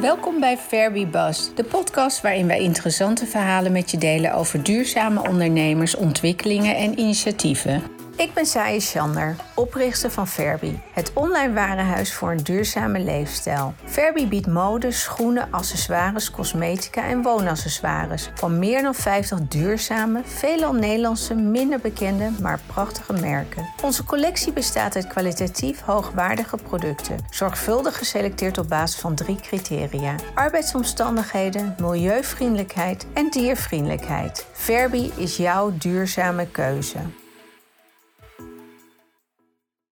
Welkom bij Fairby Buzz, de podcast waarin wij interessante verhalen met je delen over duurzame ondernemers, ontwikkelingen en initiatieven. Ik ben Saie Schander, oprichter van Verbi, het online warenhuis voor een duurzame leefstijl. Verbi biedt mode, schoenen, accessoires, cosmetica en woonaccessoires van meer dan 50 duurzame, veelal Nederlandse, minder bekende, maar prachtige merken. Onze collectie bestaat uit kwalitatief hoogwaardige producten, zorgvuldig geselecteerd op basis van drie criteria: arbeidsomstandigheden, milieuvriendelijkheid en diervriendelijkheid. Verbi is jouw duurzame keuze.